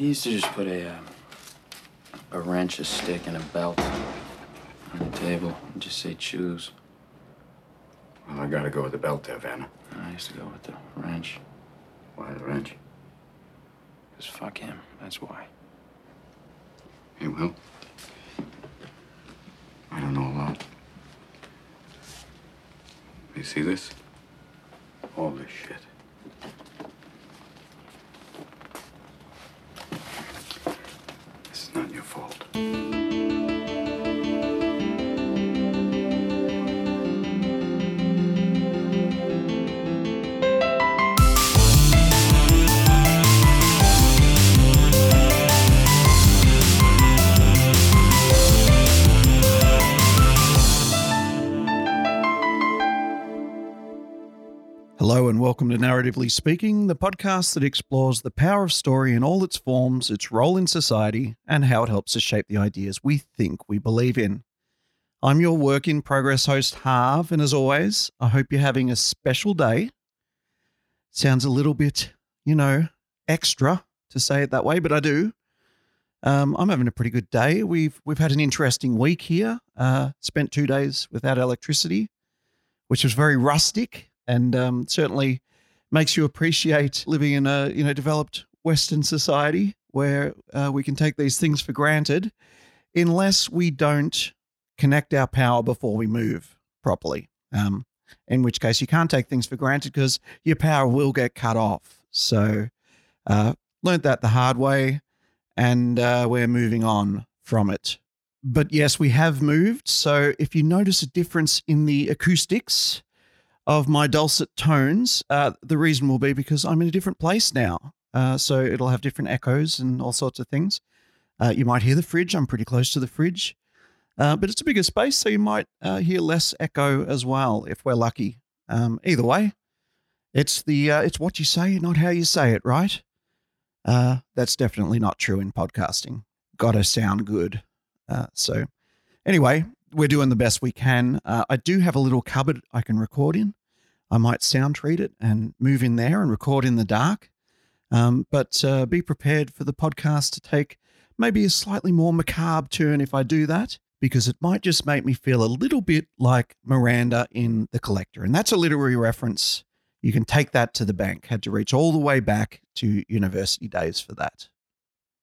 He used to just put a uh, a wrench, a stick, and a belt on the table and just say choose. Well, I gotta go with the belt there, Vanna. I used to go with the wrench. Why the wrench? Because fuck him. That's why. Hey, Will. I don't know a lot. You see this? All this shit. This is not your fault. Hello and welcome to Narratively Speaking, the podcast that explores the power of story in all its forms, its role in society, and how it helps us shape the ideas we think we believe in. I'm your work in progress host, Harv, and as always, I hope you're having a special day. Sounds a little bit, you know, extra to say it that way, but I do. Um, I'm having a pretty good day. We've we've had an interesting week here. Uh, spent two days without electricity, which was very rustic and um, certainly makes you appreciate living in a you know developed Western society where uh, we can take these things for granted, unless we don't connect our power before we move properly. Um, in which case, you can't take things for granted because your power will get cut off. So, uh, learned that the hard way, and uh, we're moving on from it. But yes, we have moved. So, if you notice a difference in the acoustics, of my dulcet tones, uh, the reason will be because I'm in a different place now. Uh, so it'll have different echoes and all sorts of things. Uh, you might hear the fridge. I'm pretty close to the fridge, uh, but it's a bigger space, so you might uh, hear less echo as well if we're lucky. Um, either way, it's the uh, it's what you say, not how you say it, right? that's definitely not true in podcasting. Got to sound good. so, anyway, we're doing the best we can. Uh, I do have a little cupboard I can record in. I might sound treat it and move in there and record in the dark. Um, but uh, be prepared for the podcast to take maybe a slightly more macabre turn if I do that, because it might just make me feel a little bit like Miranda in The Collector. And that's a literary reference. You can take that to the bank. Had to reach all the way back to university days for that.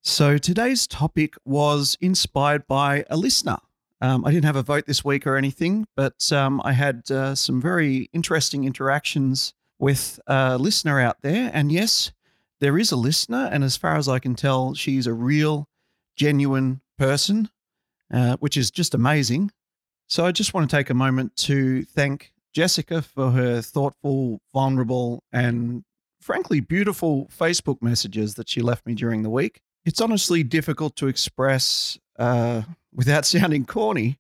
So today's topic was inspired by a listener. Um, I didn't have a vote this week or anything, but um, I had uh, some very interesting interactions with a listener out there. And yes, there is a listener. And as far as I can tell, she's a real, genuine person, uh, which is just amazing. So I just want to take a moment to thank Jessica for her thoughtful, vulnerable, and frankly beautiful Facebook messages that she left me during the week. It's honestly difficult to express uh, without sounding corny,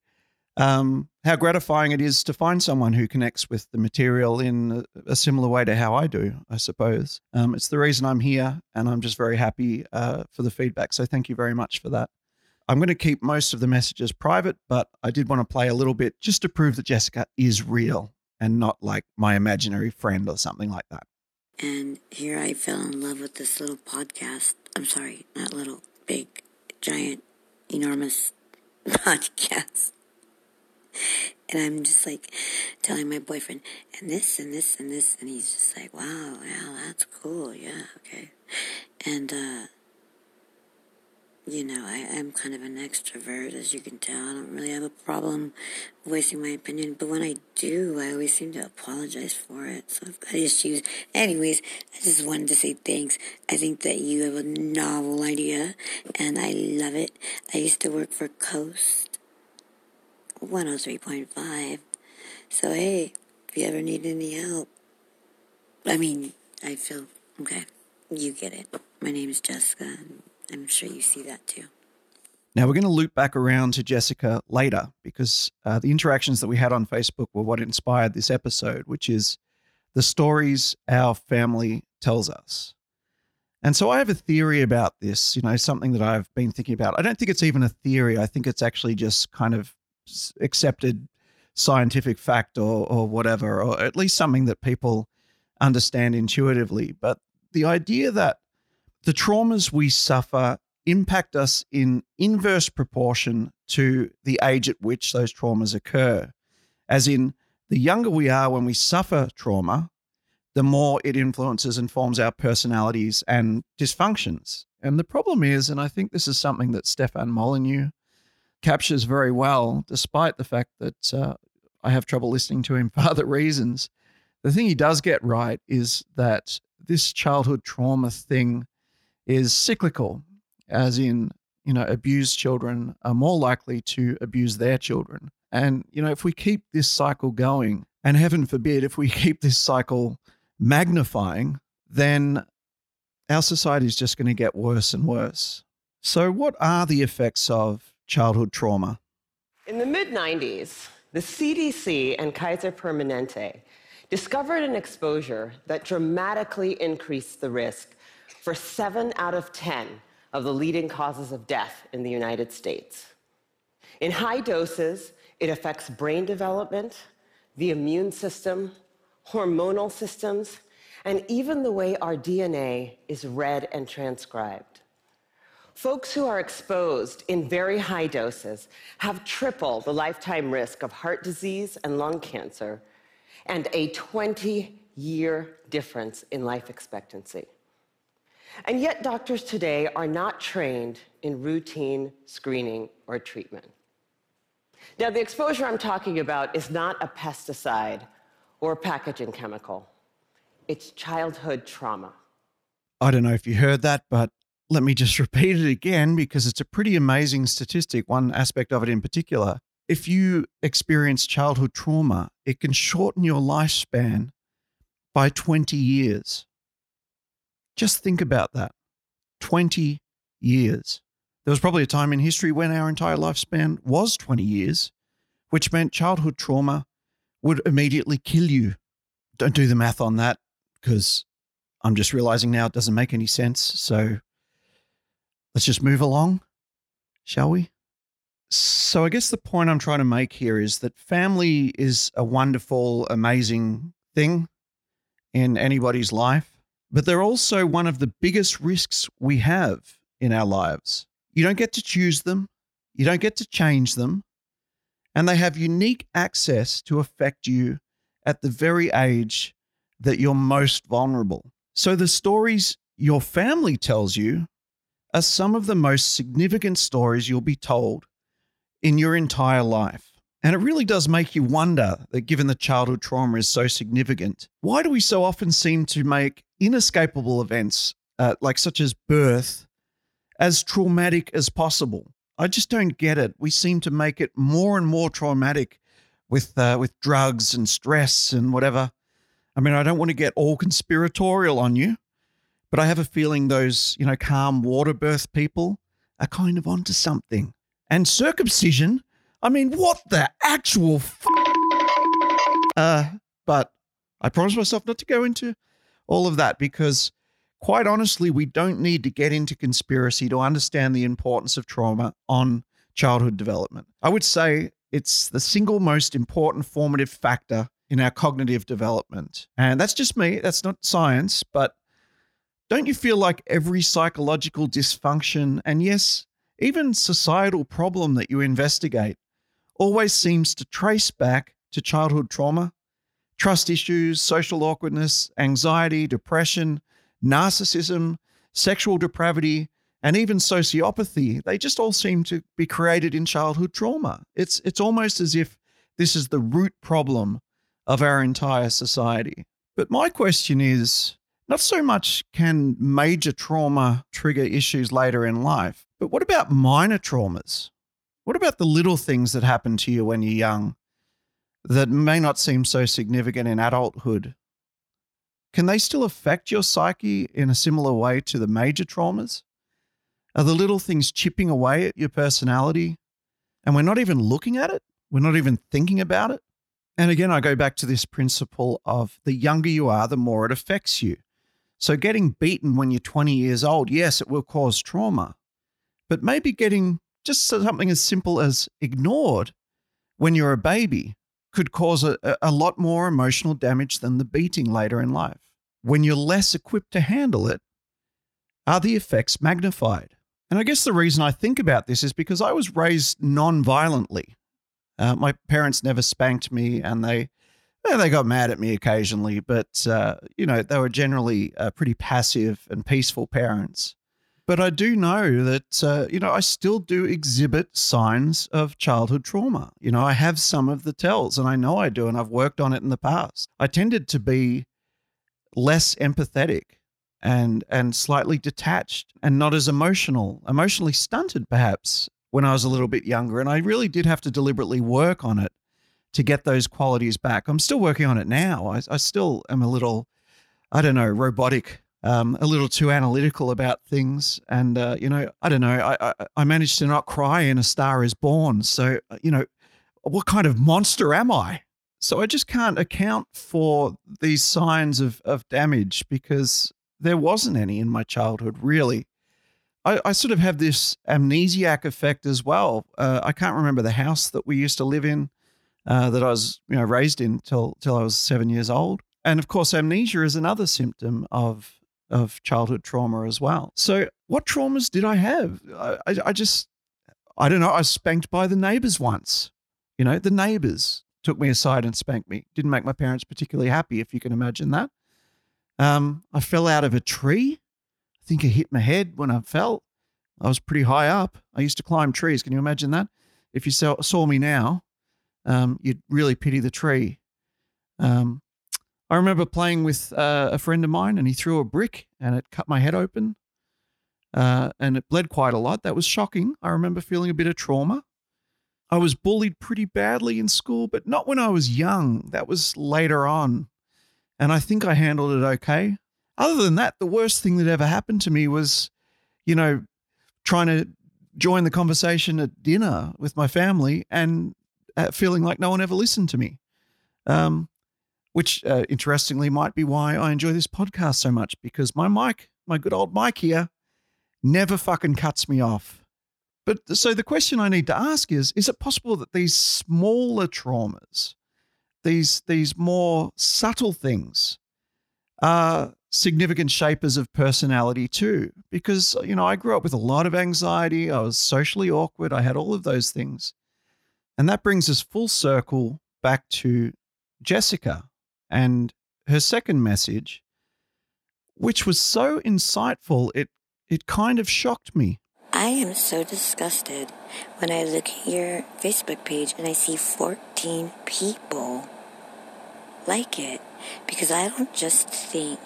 um, how gratifying it is to find someone who connects with the material in a, a similar way to how I do, I suppose. Um, it's the reason I'm here, and I'm just very happy uh, for the feedback. So thank you very much for that. I'm going to keep most of the messages private, but I did want to play a little bit just to prove that Jessica is real and not like my imaginary friend or something like that. And here I fell in love with this little podcast. I'm sorry, not little, big, giant, enormous podcast. And I'm just like telling my boyfriend, and this and this and this, and he's just like, wow, wow, that's cool, yeah, okay. And, uh, you know, I, am kind of an extrovert, as you can tell. I don't really have a problem voicing my opinion, but when I do, I always seem to apologize for it. So I've got issues. Anyways, I just wanted to say thanks. I think that you have a novel idea, and I love it. I used to work for Coast 103.5. So, hey, if you ever need any help, I mean, I feel okay. You get it. My name is Jessica. I'm sure you see that too. Now, we're going to loop back around to Jessica later because uh, the interactions that we had on Facebook were what inspired this episode, which is the stories our family tells us. And so I have a theory about this, you know, something that I've been thinking about. I don't think it's even a theory. I think it's actually just kind of accepted scientific fact or, or whatever, or at least something that people understand intuitively. But the idea that the traumas we suffer impact us in inverse proportion to the age at which those traumas occur. As in, the younger we are when we suffer trauma, the more it influences and forms our personalities and dysfunctions. And the problem is, and I think this is something that Stefan Molyneux captures very well, despite the fact that uh, I have trouble listening to him for other reasons. The thing he does get right is that this childhood trauma thing is cyclical, as in, you know, abused children are more likely to abuse their children. And, you know, if we keep this cycle going, and heaven forbid, if we keep this cycle magnifying, then our society is just going to get worse and worse. So, what are the effects of childhood trauma? In the mid 90s, the CDC and Kaiser Permanente discovered an exposure that dramatically increased the risk for seven out of 10 of the leading causes of death in the United States. In high doses, it affects brain development, the immune system, hormonal systems, and even the way our DNA is read and transcribed. Folks who are exposed in very high doses have triple the lifetime risk of heart disease and lung cancer and a 20 year difference in life expectancy. And yet, doctors today are not trained in routine screening or treatment. Now, the exposure I'm talking about is not a pesticide or a packaging chemical, it's childhood trauma. I don't know if you heard that, but let me just repeat it again because it's a pretty amazing statistic, one aspect of it in particular. If you experience childhood trauma, it can shorten your lifespan by 20 years. Just think about that 20 years. There was probably a time in history when our entire lifespan was 20 years, which meant childhood trauma would immediately kill you. Don't do the math on that because I'm just realizing now it doesn't make any sense. So let's just move along, shall we? So, I guess the point I'm trying to make here is that family is a wonderful, amazing thing in anybody's life, but they're also one of the biggest risks we have in our lives. You don't get to choose them, you don't get to change them, and they have unique access to affect you at the very age that you're most vulnerable. So, the stories your family tells you are some of the most significant stories you'll be told in your entire life. And it really does make you wonder that given the childhood trauma is so significant, why do we so often seem to make inescapable events uh, like such as birth as traumatic as possible? I just don't get it. We seem to make it more and more traumatic with uh, with drugs and stress and whatever. I mean, I don't want to get all conspiratorial on you, but I have a feeling those, you know, calm water birth people are kind of onto something. And circumcision, I mean, what the actual f- uh, but I promise myself not to go into all of that because quite honestly, we don't need to get into conspiracy to understand the importance of trauma on childhood development. I would say it's the single most important formative factor in our cognitive development. And that's just me, that's not science, but don't you feel like every psychological dysfunction and yes, even societal problem that you investigate always seems to trace back to childhood trauma, trust issues, social awkwardness, anxiety, depression, narcissism, sexual depravity, and even sociopathy. They just all seem to be created in childhood trauma. It's it's almost as if this is the root problem of our entire society. But my question is not so much can major trauma trigger issues later in life, but what about minor traumas? What about the little things that happen to you when you're young that may not seem so significant in adulthood? Can they still affect your psyche in a similar way to the major traumas? Are the little things chipping away at your personality and we're not even looking at it? We're not even thinking about it? And again, I go back to this principle of the younger you are, the more it affects you. So, getting beaten when you're 20 years old, yes, it will cause trauma, but maybe getting just something as simple as ignored when you're a baby could cause a, a lot more emotional damage than the beating later in life. When you're less equipped to handle it, are the effects magnified? And I guess the reason I think about this is because I was raised non violently. Uh, my parents never spanked me, and they they got mad at me occasionally, but uh, you know they were generally uh, pretty passive and peaceful parents. But I do know that uh, you know I still do exhibit signs of childhood trauma. You know I have some of the tells, and I know I do, and I've worked on it in the past. I tended to be less empathetic and and slightly detached and not as emotional, emotionally stunted perhaps when I was a little bit younger, and I really did have to deliberately work on it to get those qualities back. I'm still working on it now. I, I still am a little, I don't know, robotic, um, a little too analytical about things. And, uh, you know, I don't know, I, I, I managed to not cry in A Star is Born. So, uh, you know, what kind of monster am I? So I just can't account for these signs of, of damage because there wasn't any in my childhood, really. I, I sort of have this amnesiac effect as well. Uh, I can't remember the house that we used to live in uh, that I was you know raised in till till I was seven years old. And of course, amnesia is another symptom of of childhood trauma as well. So, what traumas did I have? I, I, I just I don't know. I was spanked by the neighbors once. You know, the neighbors took me aside and spanked me. Didn't make my parents particularly happy, if you can imagine that. Um, I fell out of a tree. I think I hit my head when I fell. I was pretty high up. I used to climb trees. Can you imagine that? If you saw, saw me now, um, you'd really pity the tree. Um, I remember playing with uh, a friend of mine, and he threw a brick, and it cut my head open, uh, and it bled quite a lot. That was shocking. I remember feeling a bit of trauma. I was bullied pretty badly in school, but not when I was young. That was later on, and I think I handled it okay. Other than that, the worst thing that ever happened to me was, you know, trying to join the conversation at dinner with my family and uh, feeling like no one ever listened to me. Um, which uh, interestingly might be why I enjoy this podcast so much because my mic, my good old mic here, never fucking cuts me off. But so the question I need to ask is is it possible that these smaller traumas, these these more subtle things are significant shapers of personality too because you know I grew up with a lot of anxiety, I was socially awkward, I had all of those things. And that brings us full circle back to Jessica and her second message, which was so insightful, it, it kind of shocked me. I am so disgusted when I look at your Facebook page and I see 14 people like it because I don't just think,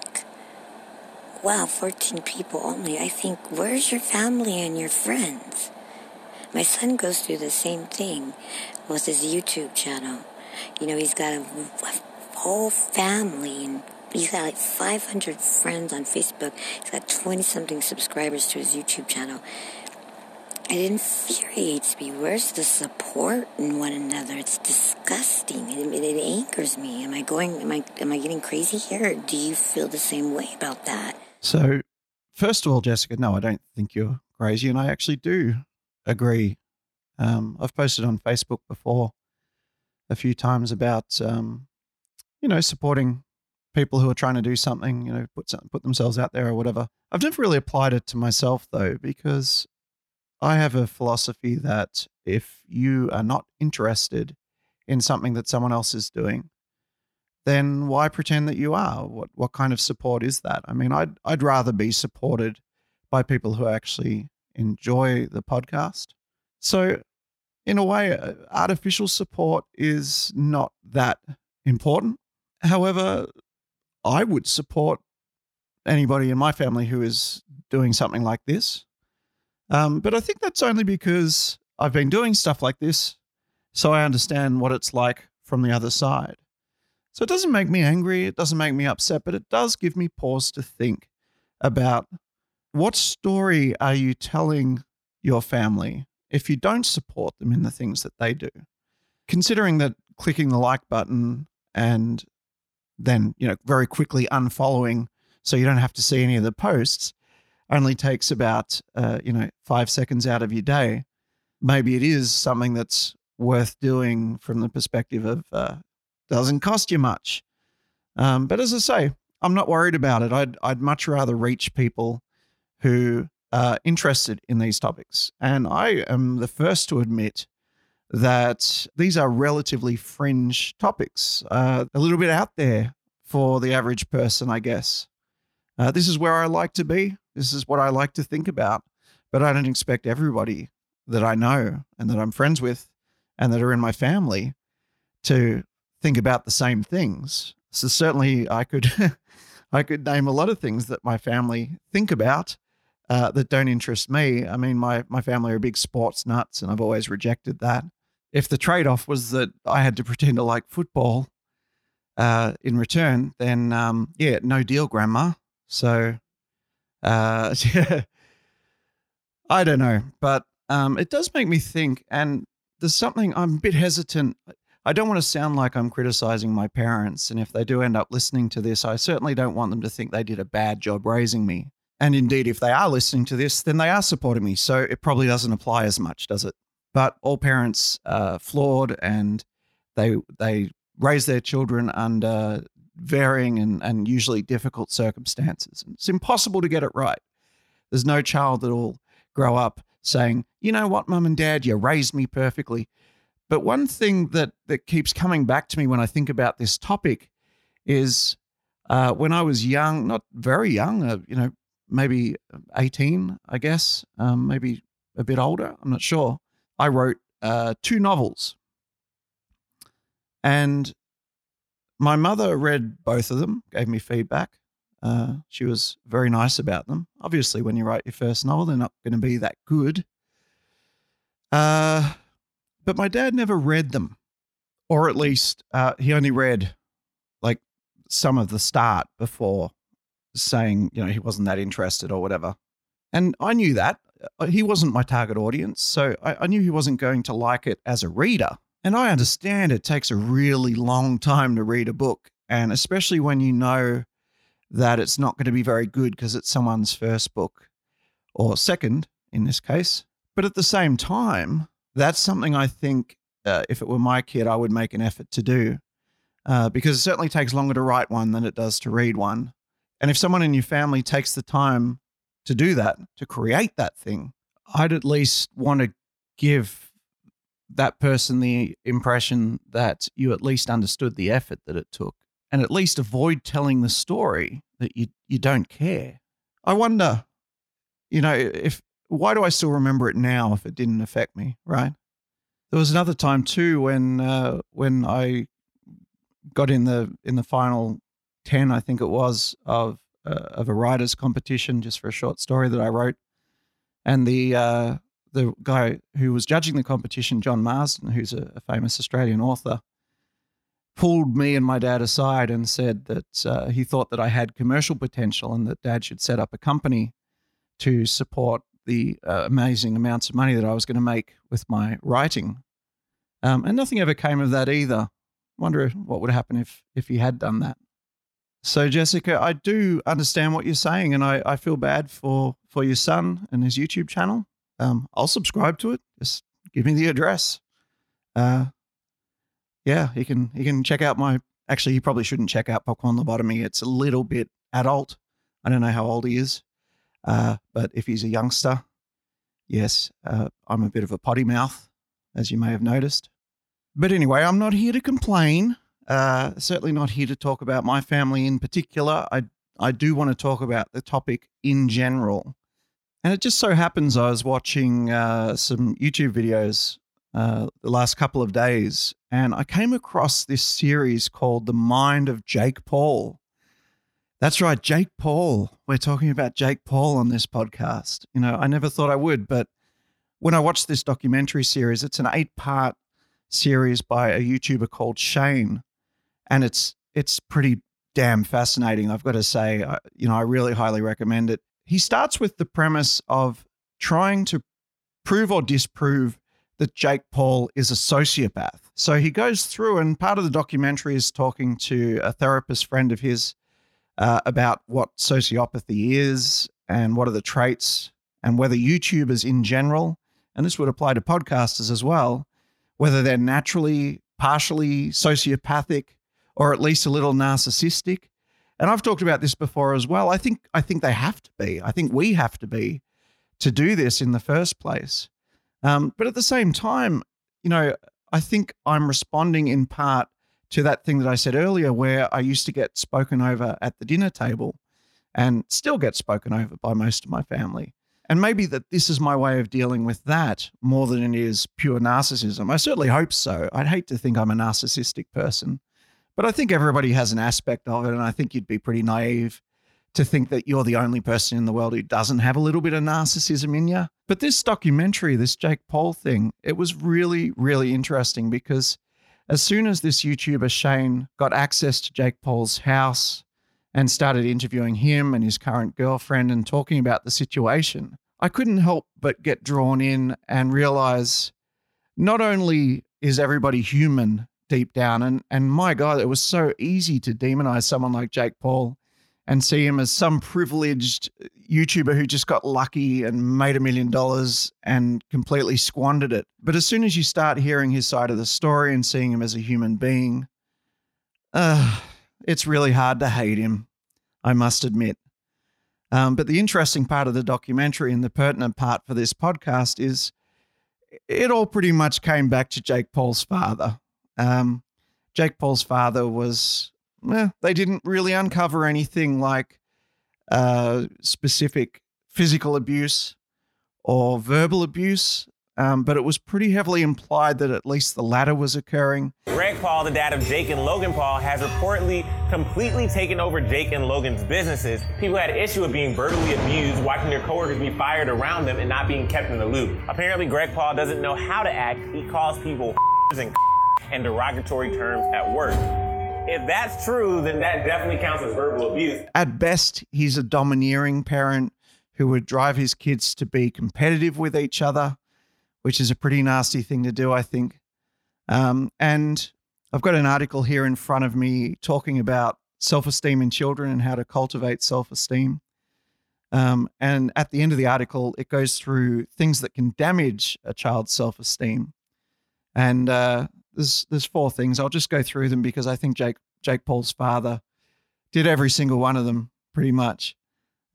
wow, 14 people only. I think, where's your family and your friends? My son goes through the same thing with his YouTube channel. You know, he's got a, a whole family and he's got like 500 friends on Facebook. He's got 20 something subscribers to his YouTube channel. It infuriates me. Where's the support in one another? It's disgusting. It, it, it angers me. Am I going? Am I? Am I getting crazy here? Do you feel the same way about that? So, first of all, Jessica, no, I don't think you're crazy, and I actually do agree. Um, I've posted on Facebook before a few times about um, you know supporting people who are trying to do something, you know, put some, put themselves out there or whatever. I've never really applied it to myself though because I have a philosophy that if you are not interested in something that someone else is doing, then why pretend that you are? What what kind of support is that? I mean, I'd I'd rather be supported by people who actually enjoy the podcast. So, in a way, uh, artificial support is not that important. However, I would support anybody in my family who is doing something like this. Um, but I think that's only because I've been doing stuff like this, so I understand what it's like from the other side. So it doesn't make me angry, it doesn't make me upset, but it does give me pause to think about what story are you telling your family if you don't support them in the things that they do? Considering that clicking the like button and then, you know, very quickly unfollowing so you don't have to see any of the posts only takes about, uh, you know, five seconds out of your day. Maybe it is something that's worth doing from the perspective of uh, doesn't cost you much. Um, but as I say, I'm not worried about it. I'd, I'd much rather reach people who are interested in these topics. And I am the first to admit that these are relatively fringe topics, uh, a little bit out there for the average person, I guess. Uh, this is where I like to be. This is what I like to think about. But I don't expect everybody that I know and that I'm friends with and that are in my family to think about the same things. So certainly I could I could name a lot of things that my family think about uh, that don't interest me. I mean, my my family are big sports nuts, and I've always rejected that. If the trade off was that I had to pretend to like football uh, in return, then um, yeah, no deal, Grandma. So uh, yeah, I don't know, but um, it does make me think, and there's something I'm a bit hesitant. I don't want to sound like I'm criticizing my parents. And if they do end up listening to this, I certainly don't want them to think they did a bad job raising me. And indeed, if they are listening to this, then they are supporting me. So it probably doesn't apply as much, does it? But all parents are flawed and they, they raise their children under varying and, and usually difficult circumstances. And It's impossible to get it right. There's no child that will grow up saying, you know what, mum and dad, you raised me perfectly. But one thing that that keeps coming back to me when I think about this topic is uh, when I was young, not very young, uh, you know, maybe 18, I guess, um, maybe a bit older, I'm not sure. I wrote uh, two novels. And my mother read both of them, gave me feedback. Uh, she was very nice about them. Obviously, when you write your first novel, they're not going to be that good. Uh, but my dad never read them, or at least uh, he only read like some of the start before saying, you know, he wasn't that interested or whatever. And I knew that. Uh, he wasn't my target audience. So I, I knew he wasn't going to like it as a reader. And I understand it takes a really long time to read a book. And especially when you know that it's not going to be very good because it's someone's first book or second in this case. But at the same time, that's something I think uh, if it were my kid, I would make an effort to do uh, because it certainly takes longer to write one than it does to read one. And if someone in your family takes the time to do that, to create that thing, I'd at least want to give that person the impression that you at least understood the effort that it took and at least avoid telling the story that you, you don't care. I wonder, you know, if why do I still remember it now if it didn't affect me, right? There was another time too when uh, when I got in the in the final ten, I think it was of of a writers competition just for a short story that I wrote, and the uh, the guy who was judging the competition, John Marsden, who's a, a famous Australian author, pulled me and my dad aside and said that uh, he thought that I had commercial potential and that dad should set up a company to support the uh, amazing amounts of money that I was going to make with my writing. Um, and nothing ever came of that either. Wonder what would happen if if he had done that. So Jessica, I do understand what you're saying, and I, I feel bad for for your son and his YouTube channel. Um, I'll subscribe to it. Just give me the address. Uh, yeah, he can he can check out my. Actually, he probably shouldn't check out Popcorn Lobotomy. It's a little bit adult. I don't know how old he is, uh, but if he's a youngster, yes, uh, I'm a bit of a potty mouth, as you may have noticed. But anyway, I'm not here to complain. Uh, certainly not here to talk about my family in particular. I I do want to talk about the topic in general. And it just so happens I was watching uh, some YouTube videos uh, the last couple of days, and I came across this series called The Mind of Jake Paul. That's right, Jake Paul. We're talking about Jake Paul on this podcast. You know, I never thought I would, but when I watched this documentary series, it's an eight part series by a YouTuber called Shane, and it's it's pretty damn fascinating. I've got to say, you know, I really highly recommend it. He starts with the premise of trying to prove or disprove that Jake Paul is a sociopath. So he goes through, and part of the documentary is talking to a therapist friend of his uh, about what sociopathy is and what are the traits, and whether YouTubers in general, and this would apply to podcasters as well, whether they're naturally, partially sociopathic, or at least a little narcissistic. And I've talked about this before as well. I think I think they have to be. I think we have to be to do this in the first place. Um, but at the same time, you know, I think I'm responding in part to that thing that I said earlier, where I used to get spoken over at the dinner table and still get spoken over by most of my family. And maybe that this is my way of dealing with that more than it is pure narcissism. I certainly hope so. I'd hate to think I'm a narcissistic person, but I think everybody has an aspect of it. And I think you'd be pretty naive to think that you're the only person in the world who doesn't have a little bit of narcissism in you. But this documentary, this Jake Paul thing, it was really, really interesting because as soon as this YouTuber Shane got access to Jake Paul's house and started interviewing him and his current girlfriend and talking about the situation, I couldn't help but get drawn in and realize not only is everybody human deep down, and, and my God, it was so easy to demonize someone like Jake Paul and see him as some privileged YouTuber who just got lucky and made a million dollars and completely squandered it. But as soon as you start hearing his side of the story and seeing him as a human being, uh, it's really hard to hate him, I must admit. Um, but the interesting part of the documentary and the pertinent part for this podcast is it all pretty much came back to Jake Paul's father. Um, Jake Paul's father was, eh, they didn't really uncover anything like uh, specific physical abuse or verbal abuse um, but it was pretty heavily implied that at least the latter was occurring. Greg Paul, the dad of Jake and Logan Paul, has reportedly completely taken over Jake and Logan's businesses. People had issue with being verbally abused, watching their coworkers be fired around them, and not being kept in the loop. Apparently, Greg Paul doesn't know how to act. He calls people and and derogatory terms at work. If that's true, then that definitely counts as verbal abuse. At best, he's a domineering parent who would drive his kids to be competitive with each other which is a pretty nasty thing to do, I think. Um, and I've got an article here in front of me talking about self esteem in children and how to cultivate self esteem. Um, and at the end of the article, it goes through things that can damage a child's self esteem. And uh, there's there's four things. I'll just go through them because I think Jake Jake Paul's father did every single one of them pretty much.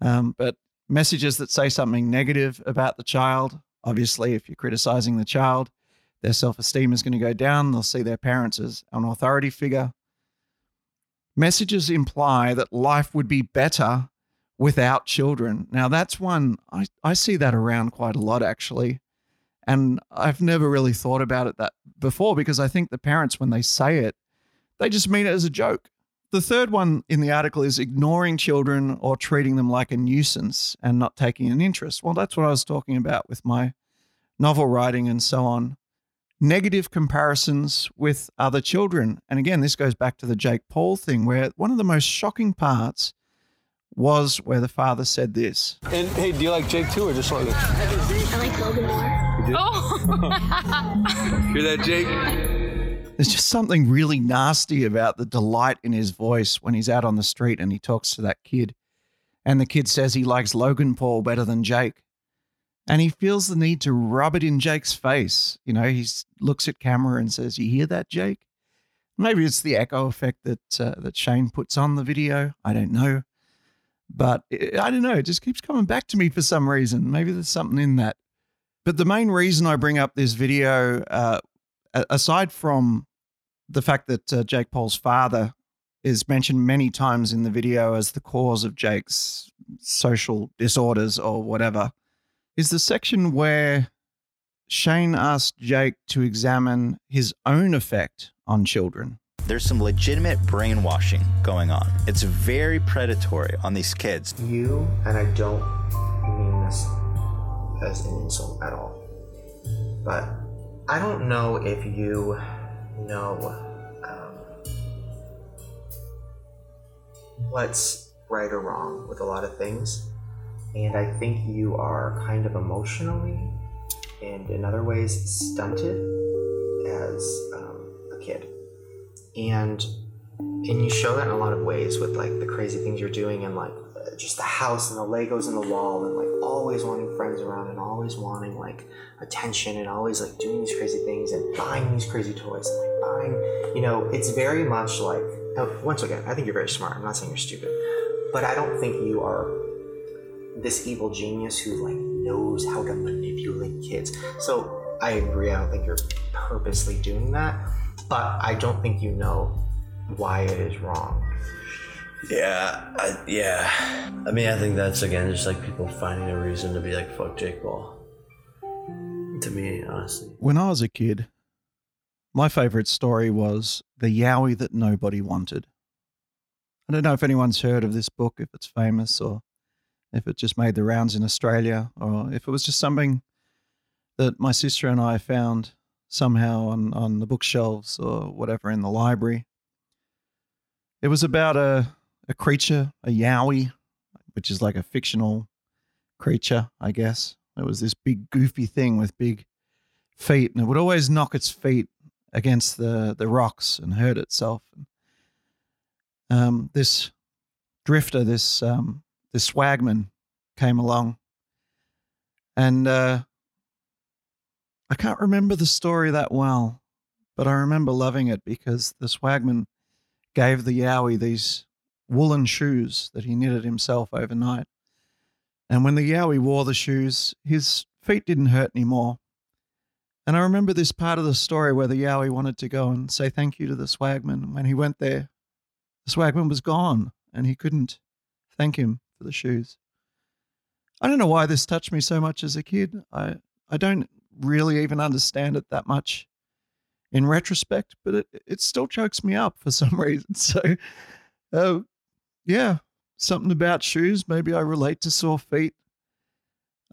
Um, but messages that say something negative about the child, Obviously, if you're criticizing the child, their self esteem is going to go down. They'll see their parents as an authority figure. Messages imply that life would be better without children. Now, that's one, I, I see that around quite a lot, actually. And I've never really thought about it that before because I think the parents, when they say it, they just mean it as a joke. The third one in the article is ignoring children or treating them like a nuisance and not taking an interest. Well, that's what I was talking about with my novel writing and so on. Negative comparisons with other children. And again, this goes back to the Jake Paul thing, where one of the most shocking parts was where the father said this. And hey, do you like Jake too, or just Logan? I like Logan more. Oh! Hear that, Jake? There's just something really nasty about the delight in his voice when he's out on the street and he talks to that kid. And the kid says he likes Logan Paul better than Jake. And he feels the need to rub it in Jake's face. You know, he looks at camera and says, You hear that, Jake? Maybe it's the echo effect that, uh, that Shane puts on the video. I don't know. But it, I don't know. It just keeps coming back to me for some reason. Maybe there's something in that. But the main reason I bring up this video uh, aside from the fact that uh, Jake Paul's father is mentioned many times in the video as the cause of Jake's social disorders or whatever, is the section where Shane asked Jake to examine his own effect on children. There's some legitimate brainwashing going on. It's very predatory on these kids. You, and I don't mean this as an insult at all, but I don't know if you know um, what's right or wrong with a lot of things. And I think you are kind of emotionally and in other ways stunted as um, a kid. And and you show that in a lot of ways with like the crazy things you're doing and like just the house and the Legos and the wall and like always wanting friends around and always wanting like attention and always like doing these crazy things and buying these crazy toys and like buying, you know, it's very much like once again, I think you're very smart. I'm not saying you're stupid, but I don't think you are this evil genius who like knows how to manipulate kids. So I agree. I don't think you're purposely doing that, but I don't think you know why it is wrong. Yeah, I, yeah. I mean, I think that's again just like people finding a reason to be like, fuck Jake Paul. To me, honestly. When I was a kid, my favorite story was The Yowie That Nobody Wanted. I don't know if anyone's heard of this book, if it's famous or if it just made the rounds in Australia or if it was just something that my sister and I found somehow on, on the bookshelves or whatever in the library. It was about a, a creature, a yowie, which is like a fictional creature, I guess. It was this big goofy thing with big feet, and it would always knock its feet against the, the rocks and hurt itself. Um, this drifter, this um, this swagman, came along, and uh, I can't remember the story that well, but I remember loving it because the swagman gave the Yowie these woolen shoes that he knitted himself overnight. And when the Yowie wore the shoes, his feet didn't hurt anymore. And I remember this part of the story where the Yowie wanted to go and say thank you to the swagman. And when he went there, the swagman was gone and he couldn't thank him for the shoes. I don't know why this touched me so much as a kid. I, I don't really even understand it that much in retrospect, but it, it still chokes me up for some reason. So, uh, yeah, something about shoes. Maybe I relate to sore feet.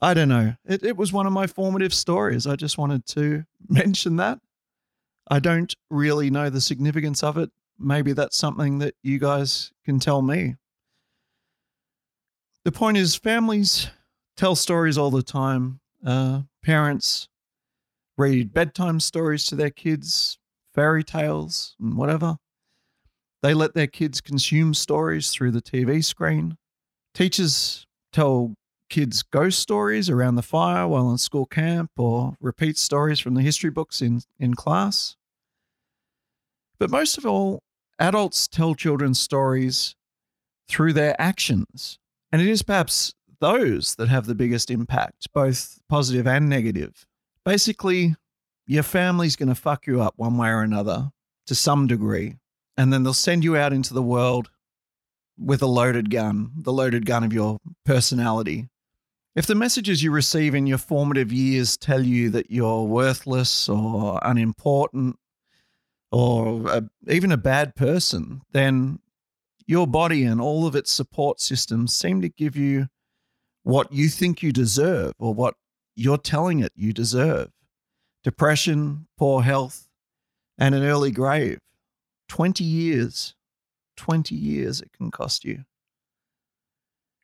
I don't know. It, it was one of my formative stories. I just wanted to mention that. I don't really know the significance of it. Maybe that's something that you guys can tell me. The point is, families tell stories all the time. Uh, parents read bedtime stories to their kids, fairy tales, and whatever. They let their kids consume stories through the TV screen. Teachers tell kids ghost stories around the fire while in school camp or repeat stories from the history books in, in class. But most of all, adults tell children stories through their actions. And it is perhaps those that have the biggest impact, both positive and negative. Basically, your family's going to fuck you up one way or another to some degree. And then they'll send you out into the world with a loaded gun, the loaded gun of your personality. If the messages you receive in your formative years tell you that you're worthless or unimportant or a, even a bad person, then your body and all of its support systems seem to give you what you think you deserve or what you're telling it you deserve depression, poor health, and an early grave. 20 years, 20 years it can cost you.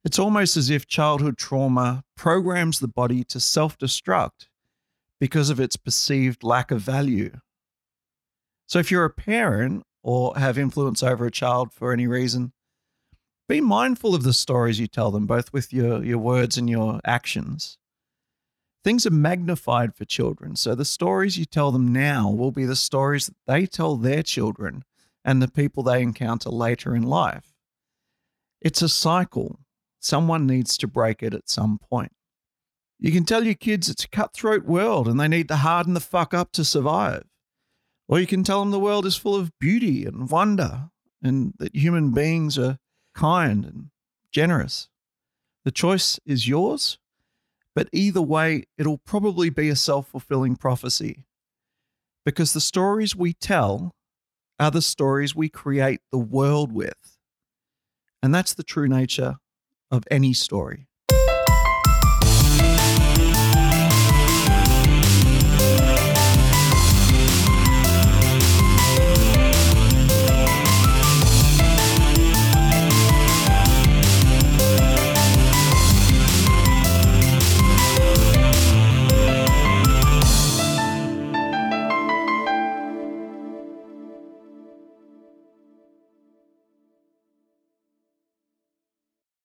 It's almost as if childhood trauma programs the body to self destruct because of its perceived lack of value. So, if you're a parent or have influence over a child for any reason, be mindful of the stories you tell them, both with your, your words and your actions. Things are magnified for children. So, the stories you tell them now will be the stories that they tell their children and the people they encounter later in life. It's a cycle. Someone needs to break it at some point. You can tell your kids it's a cutthroat world and they need to harden the fuck up to survive. Or you can tell them the world is full of beauty and wonder and that human beings are kind and generous. The choice is yours, but either way, it'll probably be a self fulfilling prophecy. Because the stories we tell are the stories we create the world with. And that's the true nature of any story.